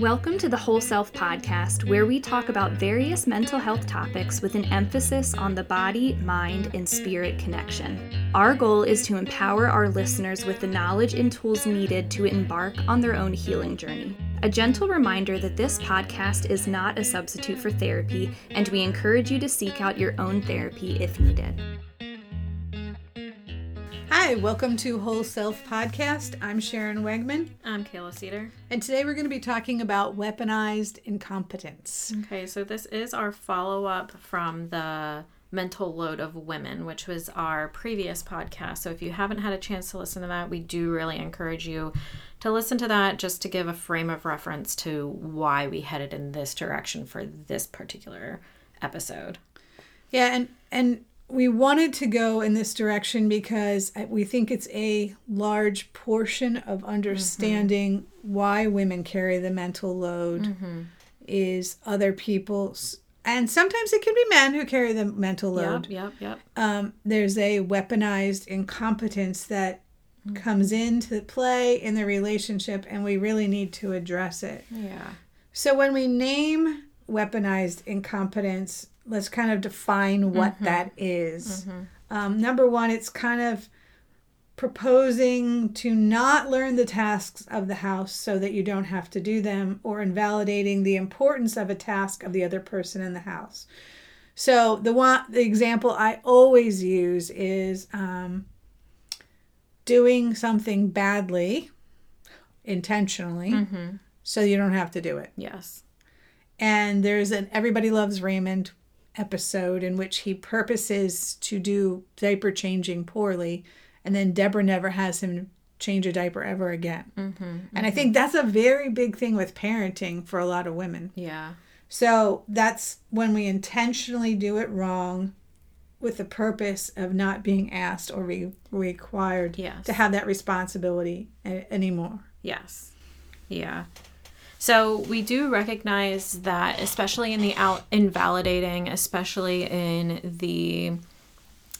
Welcome to the Whole Self Podcast, where we talk about various mental health topics with an emphasis on the body, mind, and spirit connection. Our goal is to empower our listeners with the knowledge and tools needed to embark on their own healing journey. A gentle reminder that this podcast is not a substitute for therapy, and we encourage you to seek out your own therapy if needed. Hi, welcome to Whole Self Podcast. I'm Sharon Wegman, I'm Kayla Cedar. and today we're going to be talking about weaponized incompetence. Okay, so this is our follow up from the mental load of women, which was our previous podcast. So if you haven't had a chance to listen to that, we do really encourage you to listen to that just to give a frame of reference to why we headed in this direction for this particular episode. Yeah, and and we wanted to go in this direction because we think it's a large portion of mm-hmm. understanding why women carry the mental load mm-hmm. is other people's and sometimes it can be men who carry the mental load. Yep, yep, yep. um, there's a weaponized incompetence that mm-hmm. comes into play in the relationship, and we really need to address it. Yeah. So, when we name weaponized incompetence, let's kind of define what that is. Um, number one, it's kind of proposing to not learn the tasks of the house so that you don't have to do them, or invalidating the importance of a task of the other person in the house. So the one the example I always use is um, doing something badly, intentionally, so you don't have to do it. Yes. And there's an Everybody Loves Raymond episode in which he purposes to do diaper changing poorly, and then Deborah never has him change a diaper ever again. Mm-hmm, and I think that's a very big thing with parenting for a lot of women. Yeah. So that's when we intentionally do it wrong with the purpose of not being asked or re- required Yes. to have that responsibility a- anymore. Yes. Yeah. So we do recognize that, especially in the out invalidating, especially in the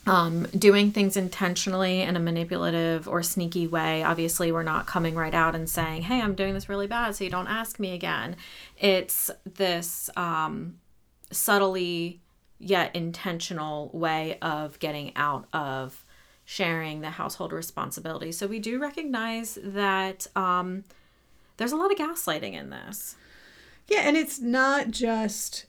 um, doing things intentionally in a manipulative or sneaky way. Obviously, we're not coming right out and saying, "Hey, I'm doing this really bad, so you don't ask me again." It's this um, subtly yet intentional way of getting out of sharing the household responsibility. So we do recognize that um, there's a lot of gaslighting in this. Yeah, and it's not just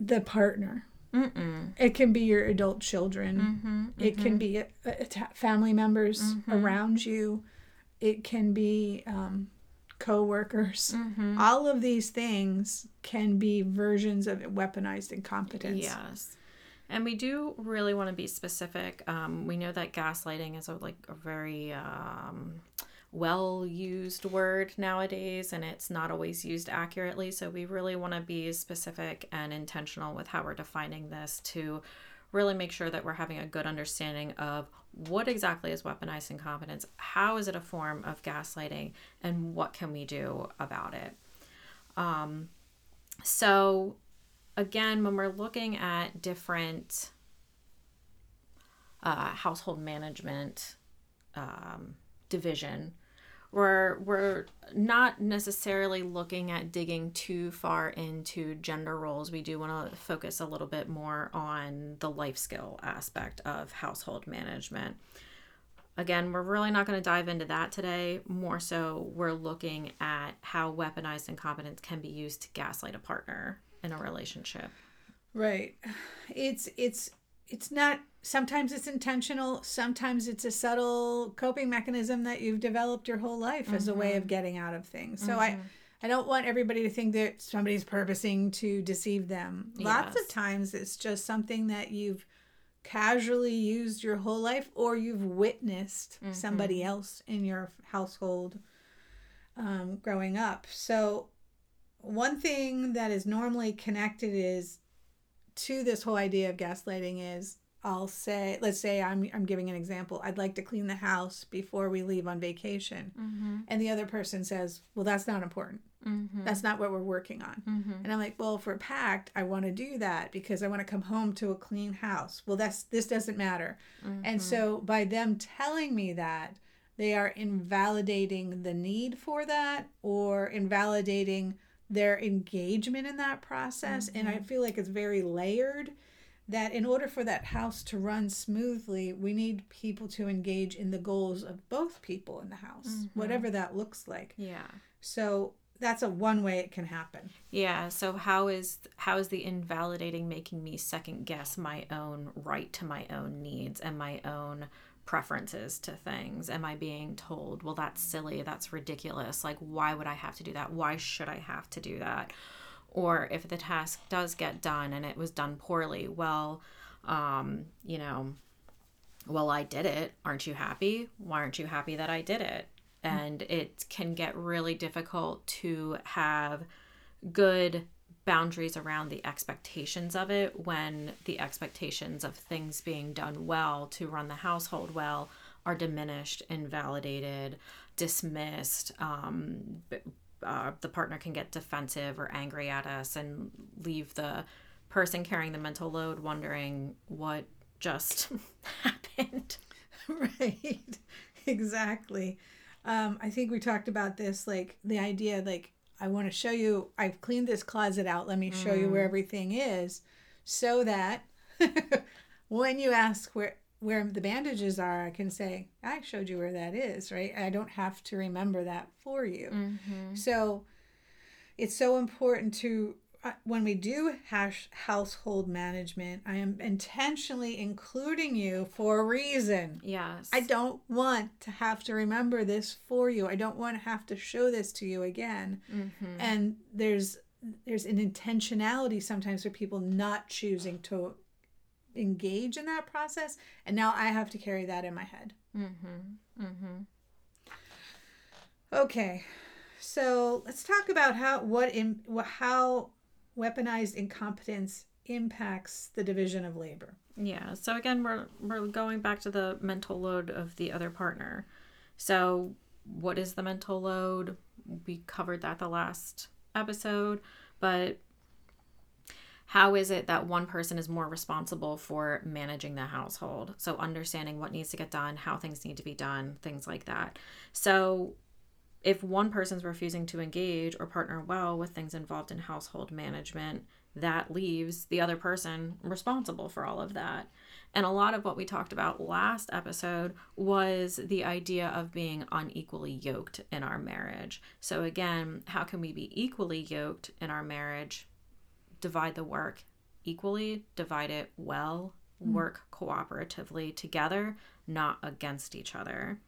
the partner. Mm-mm. It can be your adult children. It can be a, a ta- family members around you. It can be um, co-workers. All of these things can be versions of weaponized incompetence. Yes. And we do really want to be specific. Um, we know that gaslighting is a, like a very um, well used word nowadays, and it's not always used accurately. So we really want to be specific and intentional with how we're defining this to really make sure that we're having a good understanding of what exactly is weaponized incompetence, how is it a form of gaslighting, and what can we do about it. Um, so again, when we're looking at different uh, household management um, division, we're we're not necessarily looking at digging too far into gender roles. We do want to focus a little bit more on the life skill aspect of household management. Again, we're really not going to dive into that today. More so, we're looking at how weaponized incompetence can be used to gaslight a partner in a relationship. Right. It's it's it's not sometimes it's intentional, sometimes it's a subtle coping mechanism that you've developed your whole life as a way mm-hmm. of getting out of things. So I mm-hmm. I don't want everybody to think that somebody's purposing to deceive them. Lots of times it's just something that you've casually used your whole life or you've witnessed mm-hmm. somebody else in your household um, growing up. So one thing that is normally connected is to this whole idea of gaslighting is I'll say let's say I'm I'm giving an example. I'd like to clean the house before we leave on vacation. Mm-hmm. And the other person says, "Well, that's not important. Mm-hmm. That's not what we're working on." Mm-hmm. And I'm like, "Well, we're packed, I want to do that because I want to come home to a clean house." Well, that's this doesn't matter. And so by them telling me that, they are invalidating the need for that or invalidating their engagement in that process. Mm-hmm. And I feel like it's very layered that in order for that house to run smoothly, we need people to engage in the goals of both people in the house, mm-hmm. whatever that looks like. Yeah. So that's a one way it can happen. Yeah. So how is how is the invalidating making me second guess my own right to my own needs and my own preferences to things? Am I being told, well, that's silly, that's ridiculous? Like, why would I have to do that? Why should I have to do that? Or if the task does get done and it was done poorly, well, um, you know, well, I did it. Aren't you happy? Why aren't you happy that I did it? And it can get really difficult to have good boundaries around the expectations of it when the expectations of things being done well to run the household well are diminished, invalidated, dismissed. Um, uh, the partner can get defensive or angry at us and leave the person carrying the mental load wondering what just happened. Right. exactly. Um, I think we talked about this, like the idea, like I want to show you, I've cleaned this closet out. Let me show mm. you where mm. everything is so that when you ask where, where the bandages are, I can say, I showed you where that is, right? I don't have to remember that for you. Mm-hmm. So it's so important to when we do hash household management, I am intentionally including you for a reason. Yes. I don't want to have to remember this for you. I don't want to have to show this to you again. Mm-hmm. And there's there's an intentionality sometimes for people not choosing to engage in that process, and now I have to carry that in my head. Mm-hmm. Mm-hmm. Okay. So let's talk about how what in how weaponized incompetence impacts the division of labor. Yeah. So again, we're we're going back to the mental load of the other partner. So what is the mental load? We covered that the last episode, but how is it that one person is more responsible for managing the household? So understanding what needs to get done, how things need to be done, things like that. So if one person's refusing to engage or partner well with things involved in household management, that leaves the other person responsible for all of that. And a lot of what we talked about last episode was the idea of being unequally yoked in our marriage. So, again, how can we be equally yoked in our marriage? Divide the work equally, divide it well, mm. work cooperatively together, not against each other.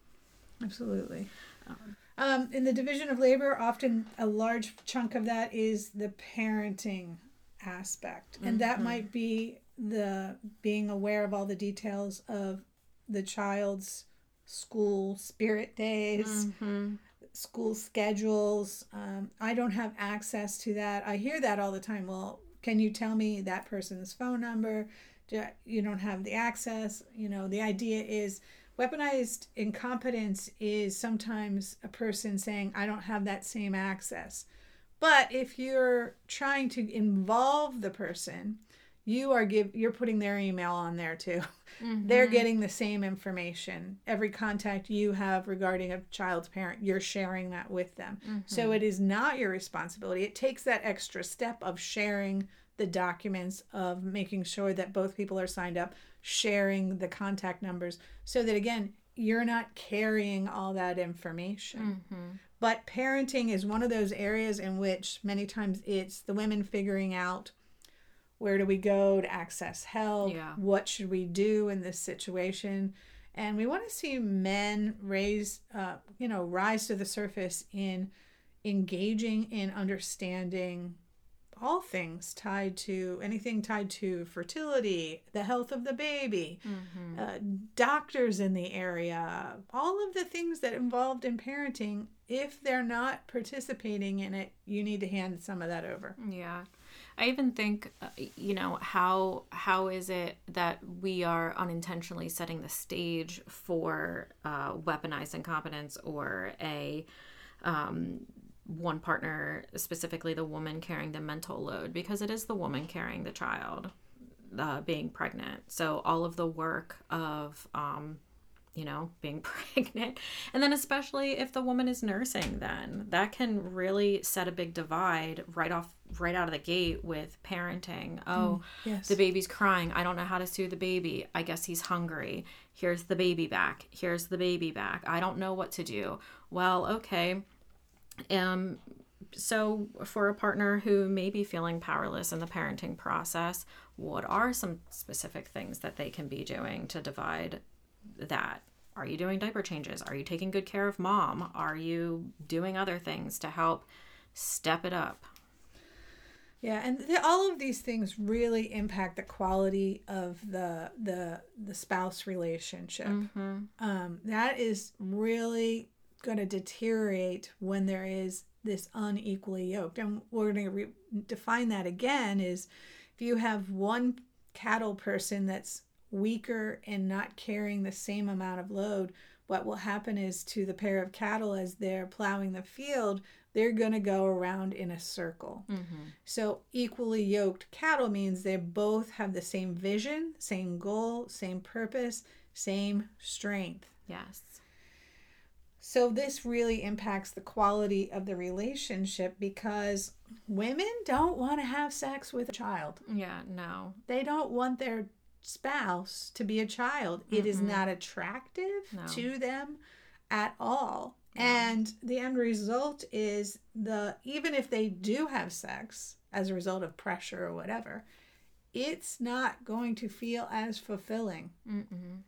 Absolutely. Um, um, in the division of labor, often a large chunk of that is the parenting aspect, and mm-hmm. that might be the being aware of all the details of the child's school spirit days, mm-hmm. school schedules. Um, I don't have access to that. I hear that all the time. Well, can you tell me that person's phone number? You don't have the access. You know, the idea is Weaponized incompetence is sometimes a person saying, I don't have that same access. But if you're trying to involve the person, you are give you're putting their email on there too. Mm-hmm. They're getting the same information. Every contact you have regarding a child's parent, you're sharing that with them. Mm-hmm. So it is not your responsibility. It takes that extra step of sharing the documents of making sure that both people are signed up sharing the contact numbers so that again you're not carrying all that information mm-hmm. but parenting is one of those areas in which many times it's the women figuring out where do we go to access help yeah. what should we do in this situation and we want to see men raise uh, you know rise to the surface in engaging in understanding all things tied to anything tied to fertility, the health of the baby, mm-hmm. uh, doctors in the area, all of the things that involved in parenting. If they're not participating in it, you need to hand some of that over. Yeah. I even think, uh, you know, how how is it that we are unintentionally setting the stage for uh, weaponized incompetence or a um, one partner, specifically the woman carrying the mental load, because it is the woman carrying the child, uh, being pregnant. So all of the work of um, you know, being pregnant. And then, especially if the woman is nursing, then that can really set a big divide right off, right out of the gate with parenting. Oh, yes. the baby's crying. I don't know how to soothe the baby. I guess he's hungry. Here's the baby back. Here's the baby back. I don't know what to do. Well, okay. Um, so for a partner who may be feeling powerless in the parenting process, what are some specific things that they can be doing to divide that? Are you doing diaper changes? Are you taking good care of mom? Are you doing other things to help step it up? Yeah, and th- all of these things really impact the quality of the the the spouse relationship. Um, that is really going to deteriorate when there is this unequally yoked, and we're going to re- define that again. Is if you have one cattle person that's weaker and not carrying the same amount of load, what will happen is to the pair of cattle as they're plowing the field, they're going to go around in a circle. Mm-hmm. So, equally yoked cattle means they both have the same vision, same goal, same purpose, same strength. Yes. So, this really impacts the quality of the relationship because women don't want to have sex with a child. Yeah, no. They don't want their spouse to be a child. It is not attractive No. to them at all. And the end result is the even if they do have sex as a result of pressure or whatever, it's not going to feel as fulfilling. Mm-mm.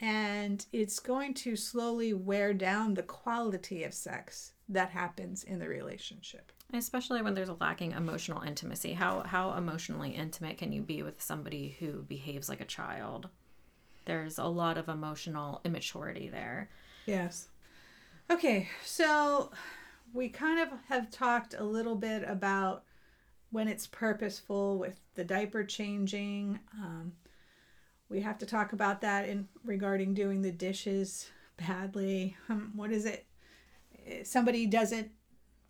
And it's going to slowly wear down the quality of sex that happens in the relationship. Especially when there's a lacking emotional intimacy. How how emotionally intimate can you be with somebody who behaves like a child? There's a lot of emotional immaturity there. Yes. Okay, so we kind of have talked a little bit about when it's purposeful with the diaper changing. Um, we have to talk about that in regarding doing the dishes badly. Um, what is it? Eh, Somebody doesn't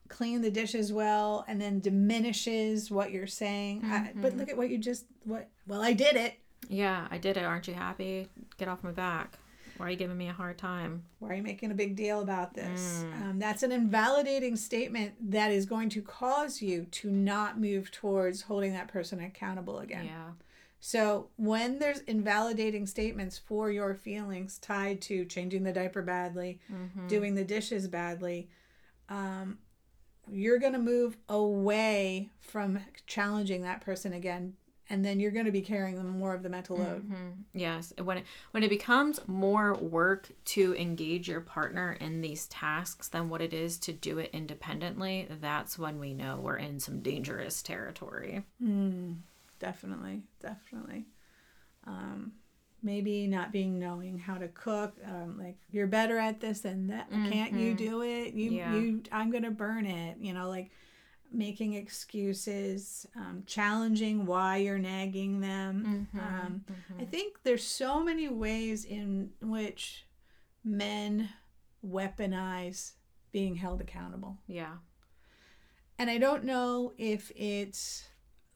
clean the dishes well and then diminishes what you're saying. I, but look at what you just what. Well, I did it. Yeah, I did it. Aren't you happy? Get off my back. Why are you giving me a hard time? Why are you making a big deal about this? Um, that's an invalidating statement that is going to cause you to not move towards holding that person accountable again. Yeah. So, when there's invalidating statements for your feelings tied to changing the diaper badly, mm-hmm. doing the dishes badly, um, you're going to move away from challenging that person again. And then you're going to be carrying more of the mental load. Mm-hmm. Yes, when it, when it becomes more work to engage your partner in these tasks than what it is to do it independently, that's when we know we're in some dangerous territory. Hmm. Definitely, definitely. Um, maybe not being knowing how to cook. Um, like you're better at this than that. Can't you do it? You, Yeah. you. I'm gonna burn it. You know, like making excuses, um, challenging why you're nagging them. Um, I think there's so many ways in which men weaponize being held accountable, Yeah. and I don't know if it's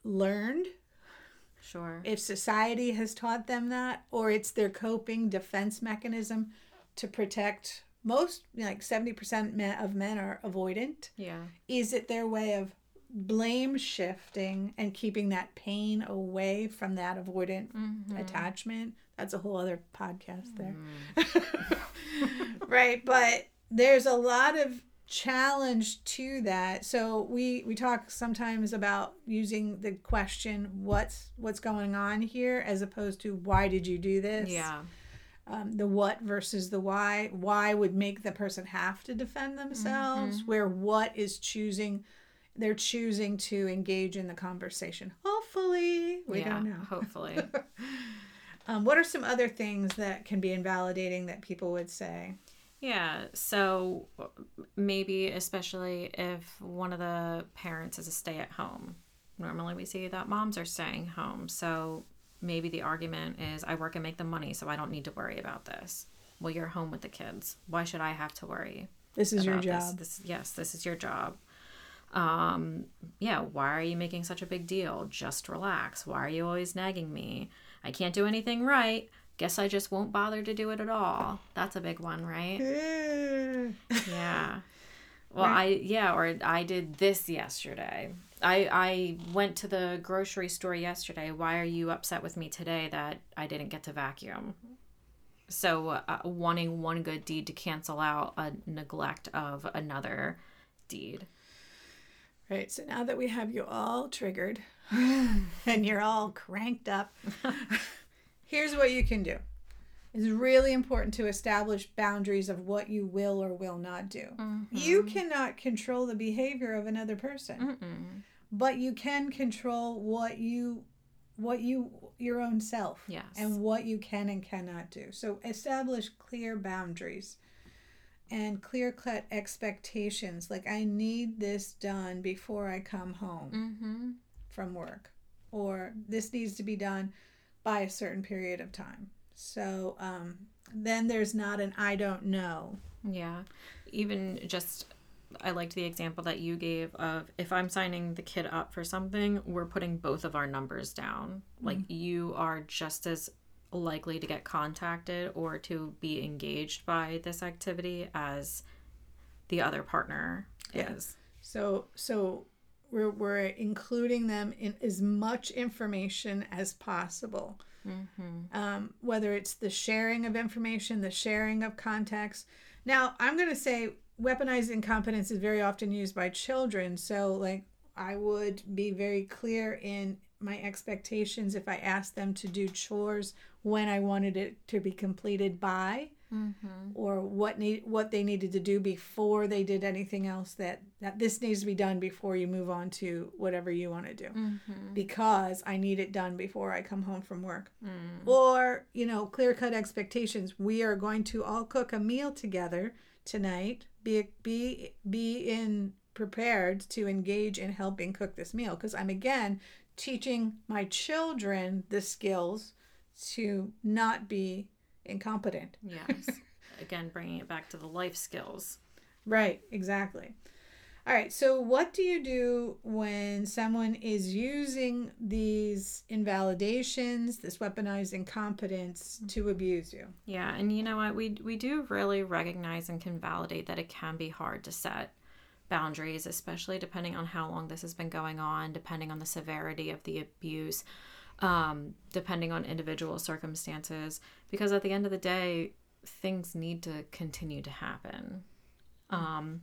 learned Sure. if society has taught them that or it's their coping defense mechanism to protect most like 70% men of men are avoidant Yeah. is it their way of blame shifting and keeping that pain away from that avoidant mm-hmm. attachment that's a whole other podcast there mm. right but there's a lot of challenge to that. So we we talk sometimes about using the question what's what's going on here as opposed to why did you do this? Yeah. um, the what versus the why. Why would make the person have to defend themselves? Where what is choosing they're choosing to engage in the conversation. Hopefully. We yeah. don't know. Hopefully. um, what are some other things that can be invalidating that people would say Yeah, so maybe especially if one of the parents is a stay at home. Normally we see that moms are staying home. So maybe the argument is I work and make the money, so I don't need to worry about this. Well, you're home with the kids. Why should I have to worry? this is your about this? job This, yes, this is your job. Um, yeah, why are you making such a big deal? Just relax. Why are you always nagging me? I can't do anything right. Guess I just won't bother to do it at all. That's a big one, right? yeah. Well, right. I yeah, or I did this yesterday. I I went to the grocery store yesterday. Why are you upset with me today that I didn't get to vacuum? So uh, wanting one good deed to cancel out a neglect of another deed. Right. So now that we have you all triggered and you're all cranked up, here's what you can do. It's really important to establish boundaries of what you will or will not do. Mm-hmm. You cannot control the behavior of another person. Mm-mm. But you can control what you what you your own self yes. and what you can and cannot do. So establish clear boundaries and clear cut expectations. Like I need this done before I come home mm-hmm. from work, or this needs to be done by a certain period of time. So um, then there's not an I don't know. Yeah. Even just, I liked the example that you gave of if I'm signing the kid up for something, we're putting both of our numbers down. Mm-hmm. Like you are just as likely to get contacted or to be engaged by this activity as the other partner yeah. is. So, so we're, we're including them in as much information as possible. Mm-hmm. Um, whether it's the sharing of information, the sharing of context. Now, I'm going to say weaponized incompetence is very often used by children. So, like, I would be very clear in my expectations if I asked them to do chores when I wanted it to be completed by mm-hmm. or what need what they needed to do before they did anything else that that this needs to be done before you move on to whatever you want to do mm-hmm. because I need it done before I come home from work mm. or you know clear cut expectations we are going to all cook a meal together tonight be be be in prepared to engage in helping cook this meal because I'm again teaching my children the skills to not be incompetent. Yes. Again, bringing it back to the life skills. Right, exactly. All right, so what do you do when someone is using these invalidations, this weaponized incompetence to abuse you? Yeah, and you know what? We we do really recognize and can validate that it can be hard to set boundaries, especially depending on how long this has been going on, depending on the severity of the abuse um, depending on individual circumstances, because at the end of the day, things need to continue to happen. Um,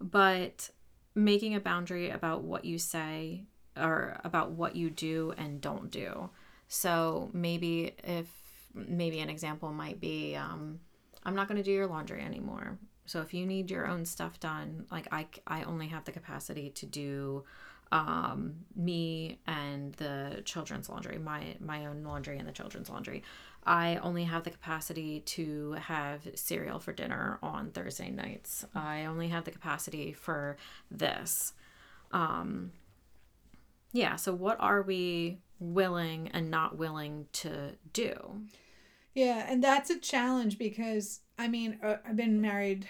but making a boundary about what you say or about what you do and don't do. So maybe if maybe an example might be um, I'm not going to do your laundry anymore. So if you need your own stuff done, like I, I only have the capacity to do um, me and the children's laundry, my my own laundry and the children's laundry. I only have the capacity to have cereal for dinner on Thursday nights. I only have the capacity for this. Um, yeah, so what are we willing and not willing to do? Yeah, and that's a challenge because I mean, uh, I've been married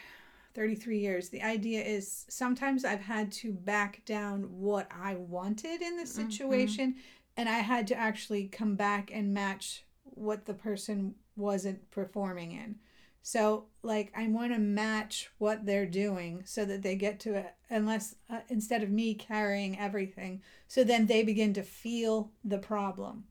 33 years. The idea is sometimes I've had to back down what I wanted in the mm-hmm. situation mm-hmm. and I had to actually come back and match what the person wasn't performing in. So, like, I want to match what they're doing so that they get to it, unless uh, instead of me carrying everything. So then they begin to feel the problem.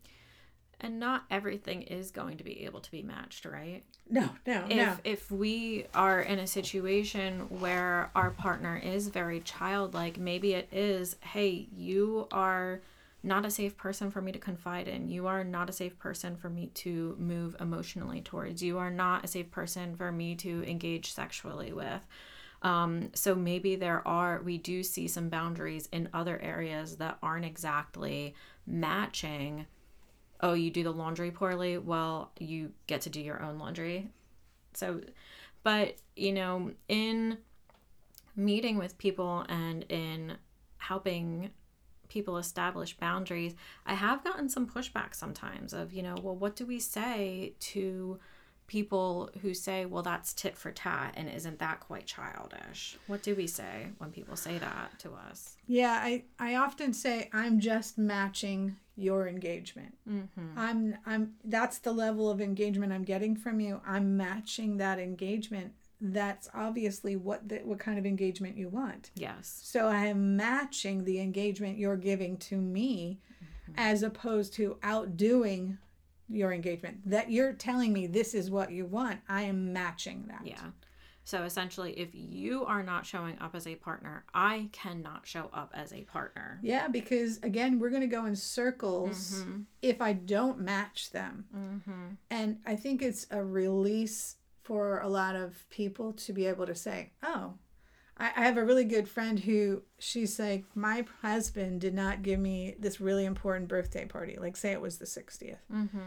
And not everything is going to be able to be matched, right? No, no, if, no. If we are in a situation where our partner is very childlike, maybe it is, hey, you are not a safe person for me to confide in. You are not a safe person for me to move emotionally towards. You are not a safe person for me to engage sexually with. Um, so maybe there are, we do see some boundaries in other areas that aren't exactly matching oh, you do the laundry poorly, well, you get to do your own laundry. So, but, you know, in meeting with people and in helping people establish boundaries, I have gotten some pushback sometimes of, you know, well, what do we say to people who say, well, that's tit for tat and isn't that quite childish? What do we say when people say that to us? Yeah, I, I often say I'm just matching your engagement. Mm-hmm. I'm I'm that's the level of engagement I'm getting from you. I'm matching that engagement. That's obviously what the, what kind of engagement you want. Yes. So I am matching the engagement you're giving to me as opposed to outdoing your engagement. That you're telling me this is what you want. I am matching that. Yeah. So essentially, if you are not showing up as a partner, I cannot show up as a partner. Yeah, because again, we're going to go in circles if I don't match them. Mm-hmm. And I think it's a release for a lot of people to be able to say, oh, I, I have a really good friend who she's like, my husband did not give me this really important birthday party. Like, say it was the 60th. Mm-hmm.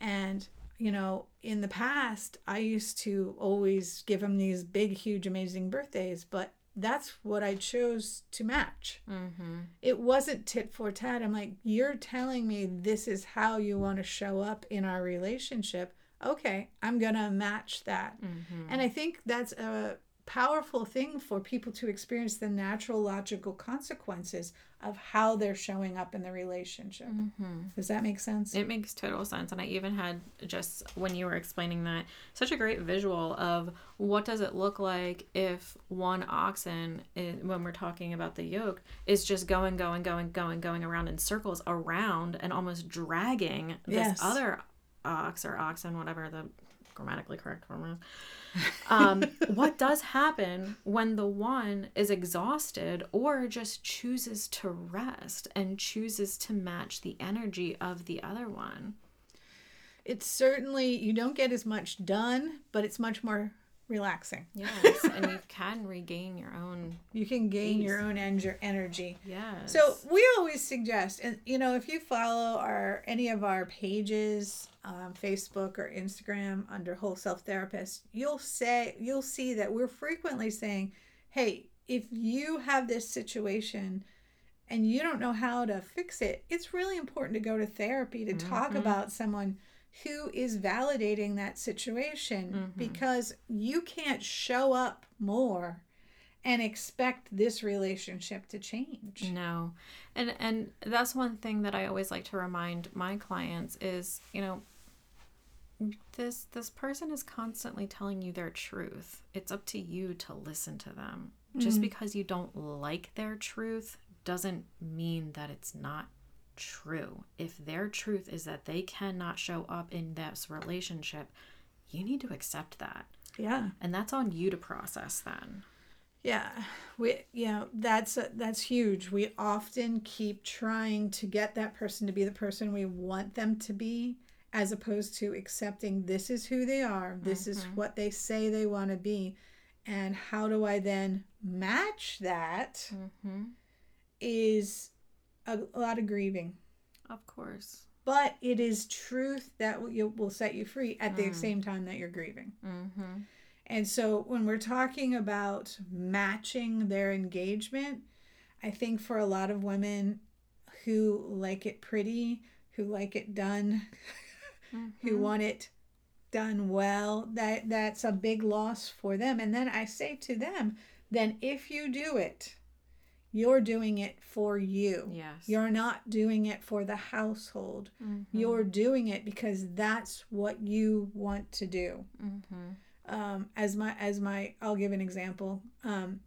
And, you know, in the past, I used to always give him these big, huge, amazing birthdays, but that's what I chose to match. Mm-hmm. It wasn't tit for tat. I'm like, you're telling me this is how you want to show up in our relationship. Okay, I'm going to match that. Mm-hmm. And I think that's a powerful thing for people to experience the natural logical consequences of how they're showing up in the relationship. Mm-hmm. Does that make sense? It makes total sense. And I even had just when you were explaining that, such a great visual of what does it look like if one oxen, i- when we're talking about the yoke, is just going, going, going, going, going around in circles around and almost dragging this Yes. other ox or oxen, whatever the grammatically correct form is. Um, what does happen when the one is exhausted or just chooses to rest and chooses to match the energy of the other one? It's certainly, you don't get as much done, but it's much more relaxing. Yes, and you can regain your own. You can gain your own en- energy. Yes. So we always suggest, and you know, if you follow our any of our pages, um, Facebook or Instagram under Whole Self Therapist, you'll say you'll see that we're frequently saying, "Hey, if you have this situation and you don't know how to fix it, it's really important to go to therapy to talk about someone." Who is validating that situation mm-hmm. because you can't show up more and expect this relationship to change. No. And and that's one thing that I always like to remind my clients is, you know, this this person is constantly telling you their truth. It's up to you to listen to them. Just mm-hmm. because you don't like their truth doesn't mean that it's not true. If their truth is that they cannot show up in this relationship, you need to accept that. Yeah. And that's on you to process then. Yeah. We you know, that's that's huge. We often keep trying to get that person to be the person we want them to be as opposed to accepting this is who they are. This is what they say they want to be. And how do I then match that Mm-hmm. is a, a lot of grieving. Of course. But it is truth that will, will set you free at the same time that you're grieving. Mm-hmm. And so when we're talking about matching their engagement, I think for a lot of women who like it pretty, who like it done, who want it done well, that that's a big loss for them. And then I say to them, then if you do it, you're doing it for you. Yes. You're not doing it for the household. Mm-hmm. You're doing it because that's what you want to do Mm-hmm. um, as my as my I'll give an example. Um,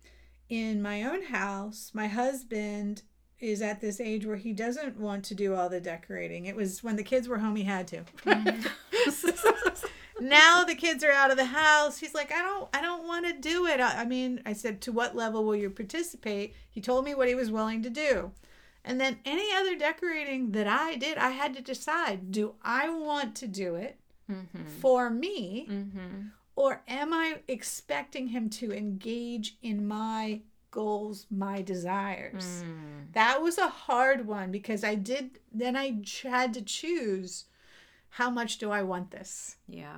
in my own house, my husband is at this age where he doesn't want to do all the decorating. It was when the kids were home he had to. now the kids are out of the house. He's like, I don't I don't want to do it. I, I mean, I said, to what level will you participate? He told me what he was willing to do. And then any other decorating that I did, I had to decide, do I want to do it Mm-hmm. for me? Mm-hmm. Or am I expecting him to engage in my goals, my desires? Mm. That was a hard one because I did, then I had to choose how much do I want this? Yeah.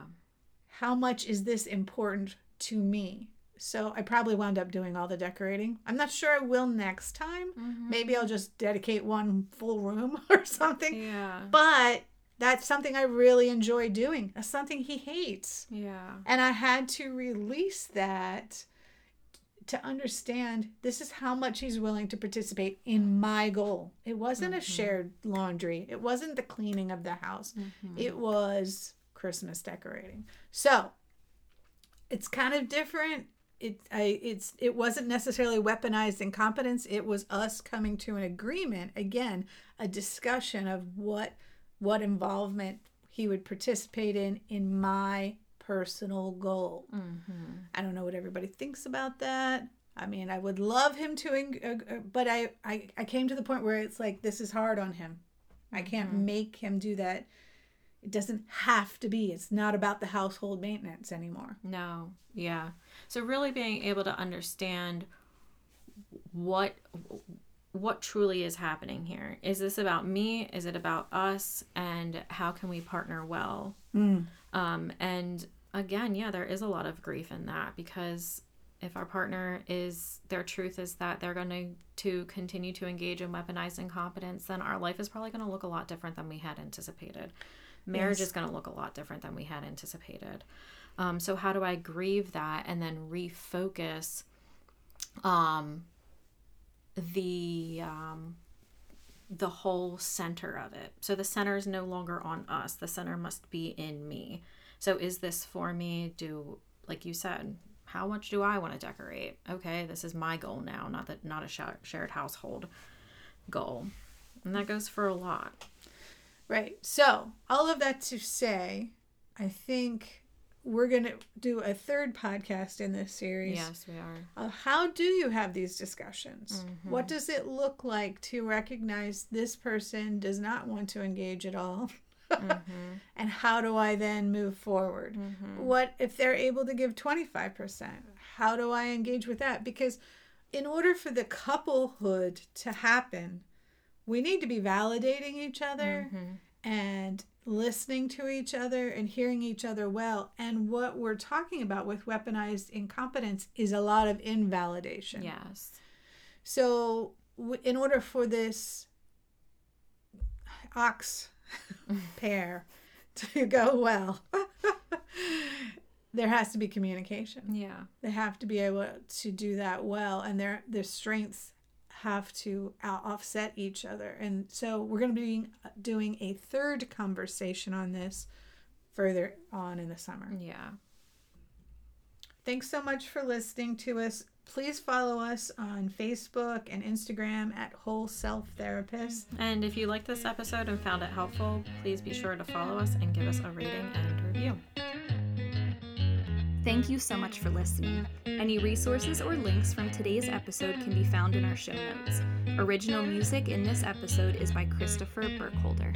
How much is this important to me? So I probably wound up doing all the decorating. I'm not sure I will next time. Mm-hmm. Maybe I'll just dedicate one full room or something. Yeah. But that's something I really enjoy doing. That's something he hates. Yeah. And I had to release that to understand this is how much he's willing to participate in my goal. It wasn't a mm-hmm. shared laundry, it wasn't the cleaning of the house, mm-hmm. it was Christmas decorating. So it's kind of different. It I it's it wasn't necessarily weaponized incompetence. It was us coming to an agreement again, a discussion of what what involvement he would participate in in my personal goal. I don't know what everybody thinks about that. I mean, I would love him to, uh, uh, but I, I, I came to the point where it's like this is hard on him. I can't make him do that. It doesn't have to be. It's not about the household maintenance anymore. No. Yeah. So really being able to understand what what truly is happening here. Is this about me? Is it about us? And how can we partner well? Um, and again, yeah, there is a lot of grief in that because if our partner is their truth is that they're going to continue to engage in weaponized incompetence, then our life is probably going to look a lot different than we had anticipated. Marriage is going to look a lot different than we had anticipated. Um, so how do I grieve that and then refocus um, the um, the whole center of it? So the center is no longer on us. The center must be in me. So is this for me? Do like you said, how much do I want to decorate? Okay, this is my goal now, not that not a sha- shared household goal, and that goes for a lot. Right. So, all of that to say, I think we're going to do a third podcast in this series. Yes, we are. of how do you have these discussions? Mm-hmm. What does it look like to recognize this person does not want to engage at all? Mm-hmm. and how do I then move forward? Mm-hmm. What if they're able to give 25%? How do I engage with that? Because in order for the couplehood to happen, we need to be validating each other mm-hmm. and listening to each other and hearing each other well. And what we're talking about with weaponized incompetence is a lot of invalidation. Yes. So, w- in order for this ox pair to go well, there has to be communication. Yeah. They have to be able to do that well, and their their strengths have to out- offset each other. And so, we're going to be doing a third conversation on this further on in the summer. Yeah. Thanks so much for listening to us. Please follow us on Facebook and Instagram at Whole Self Therapist. And if you liked this episode and found it helpful, please be sure to follow us and give us a rating and review. Thank you so much for listening. Any resources or links from today's episode can be found in our show notes. Original music in this episode is by Christopher Burkholder.